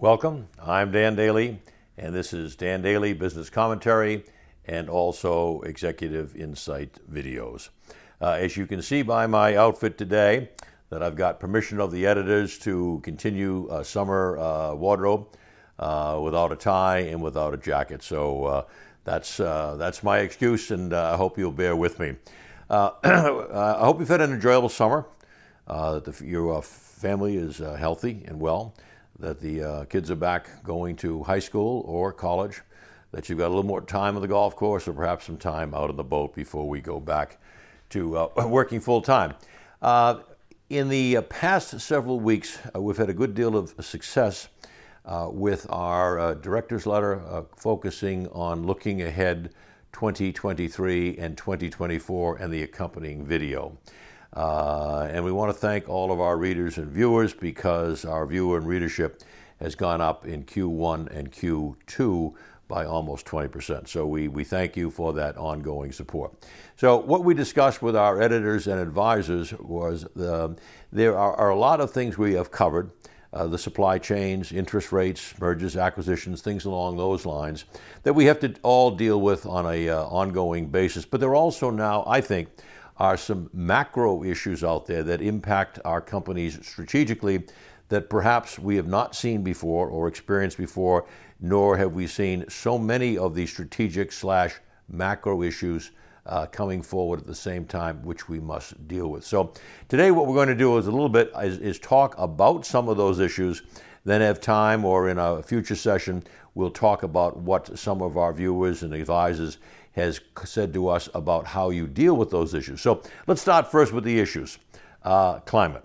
Welcome. I'm Dan Daly, and this is Dan Daly Business Commentary and also Executive Insight videos. Uh, as you can see by my outfit today, that I've got permission of the editors to continue a summer uh, wardrobe uh, without a tie and without a jacket. So uh, that's uh, that's my excuse, and uh, I hope you'll bear with me. I hope you've had an enjoyable summer. that the, your family is healthy and well. That the kids are back going to high school or college. That you've got a little more time on the golf course, or perhaps some time out on the boat before we go back to working full time. In the uh, past several weeks, uh, we've had a good deal of success uh, with our uh, director's letter uh, focusing on looking ahead 2023 and 2024 and the accompanying video. Uh, and we want to thank all of our readers and viewers because our viewer and readership has gone up in Q1 and Q2 by almost 20%. So we, we thank you for that ongoing support. So, what we discussed with our editors and advisors was the, there are, are, a lot of things we have covered. Uh, the supply chains, interest rates, mergers, acquisitions, things along those lines that we have to all deal with on a uh, ongoing basis. But there are also now, I think, are some macro issues out there that impact our companies strategically that perhaps we have not seen before or experienced before, nor have we seen so many of these strategic slash macro issues uh, coming forward at the same time, which we must deal with. So today, what we're going to do is a little bit is, is talk about some of those issues. Then have time, or in a future session, we'll talk about what some of our viewers and advisors has said to us about how you deal with those issues. So let's start first with the issues. Uh, climate.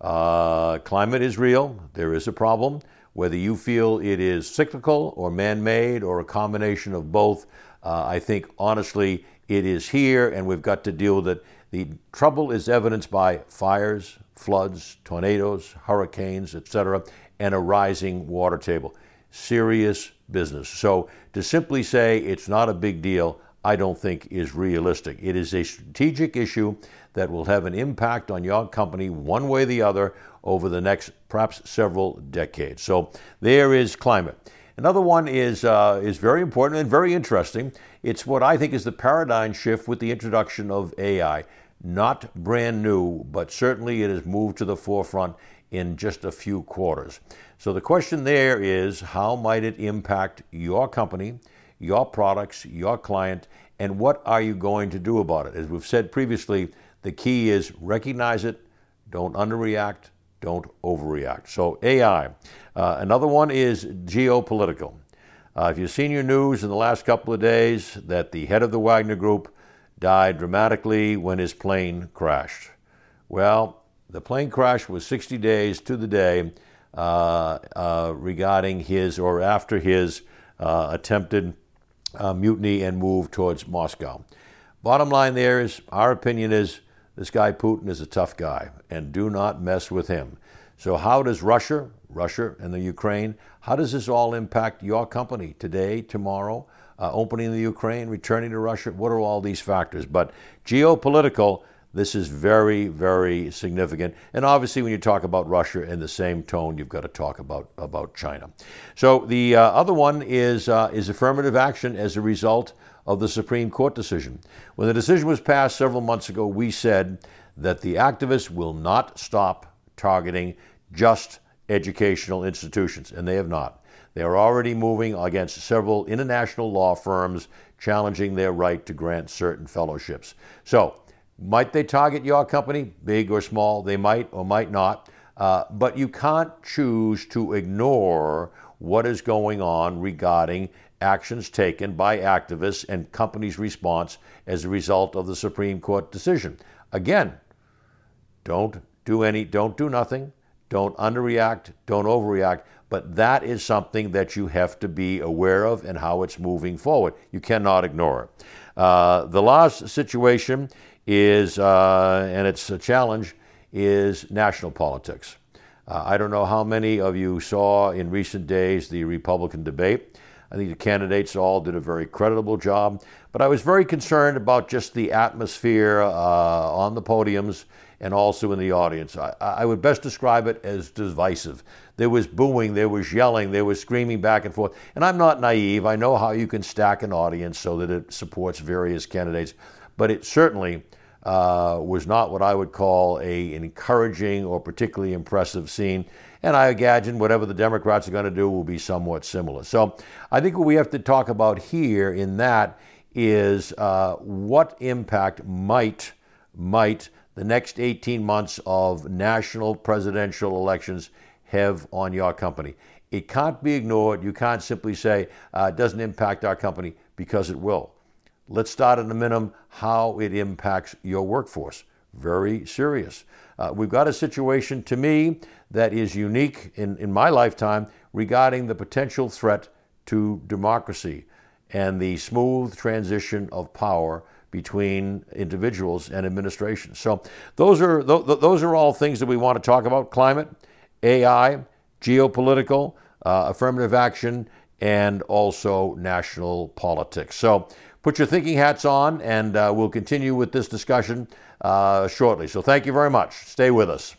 Uh, climate is real. There is a problem. Whether you feel it is cyclical or man made or a combination of both, uh, I think honestly it is here and we've got to deal with it. The trouble is evidenced by fires, floods, tornadoes, hurricanes, etc., and a rising water table. Serious business. So to simply say it's not a big deal, I don't think is realistic. It is a strategic issue that will have an impact on your company one way or the other over the next perhaps several decades. So there is climate. Another one is, uh, is very important and very interesting. It's what I think is the paradigm shift with the introduction of AI. Not brand new, but certainly it has moved to the forefront in just a few quarters. So the question there is how might it impact your company, your products, your client, and what are you going to do about it? As we've said previously, the key is recognize it, don't underreact, don't overreact. So, AI. Uh, another one is geopolitical. Uh, if you've seen your news in the last couple of days that the head of the Wagner Group died dramatically when his plane crashed. Well, the plane crash was 60 days to the day uh, uh regarding his or after his uh, attempted uh, mutiny and move towards Moscow. Bottom line there is our opinion is this guy Putin is a tough guy, and do not mess with him. So, how does Russia, Russia and the Ukraine, how does this all impact your company today, tomorrow, uh, opening the Ukraine, returning to Russia? What are all these factors? But geopolitical, this is very, very significant. And obviously, when you talk about Russia in the same tone, you've got to talk about, about China. So the uh, other one is, uh, is affirmative action as a result of the Supreme Court decision. When the decision was passed several months ago, we said that the activists will not stop targeting just educational institutions, and they have not. They are already moving against several international law firms challenging their right to grant certain fellowships. So, might they target your company, big or small? They might or might not. Uh, but you can't choose to ignore what is going on regarding actions taken by activists and companies' response as a result of the Supreme Court decision. Again, don't do any, don't do nothing, don't underreact, don't overreact, but that is something that you have to be aware of and how it's moving forward. You cannot ignore it. Uh, the last situation is, uh, and it's a challenge, is national politics. Uh, I don't know how many of you saw in recent days the Republican debate. I think the candidates all did a very creditable job, but I was very concerned about just the atmosphere uh, on the podiums and also in the audience. I, I, would best describe it as divisive. there was booing, there was yelling, there was screaming back and forth. And I'm not naive. I know how you can stack an audience so that it supports various candidates, but it certainly uh, was not what I would call a, encouraging or particularly impressive scene. And I imagine whatever the Democrats are going to do will be somewhat similar. So I think what we have to talk about here in that is uh, what impact might might the next 18 months of national presidential elections have on your company. It can't be ignored. You can't simply say uh, it doesn't impact our company because it will. Let's start at a minimum how it impacts your workforce. Very serious. Uh, we've got a situation to me that is unique in, in my lifetime regarding the potential threat to democracy and the smooth transition of power between individuals and administrations. So those are th- those are all things that we want to talk about: climate, AI, geopolitical, uh, affirmative action, and also national politics. So put your thinking hats on, and uh, we'll continue with this discussion uh, shortly. So thank you very much. Stay with us.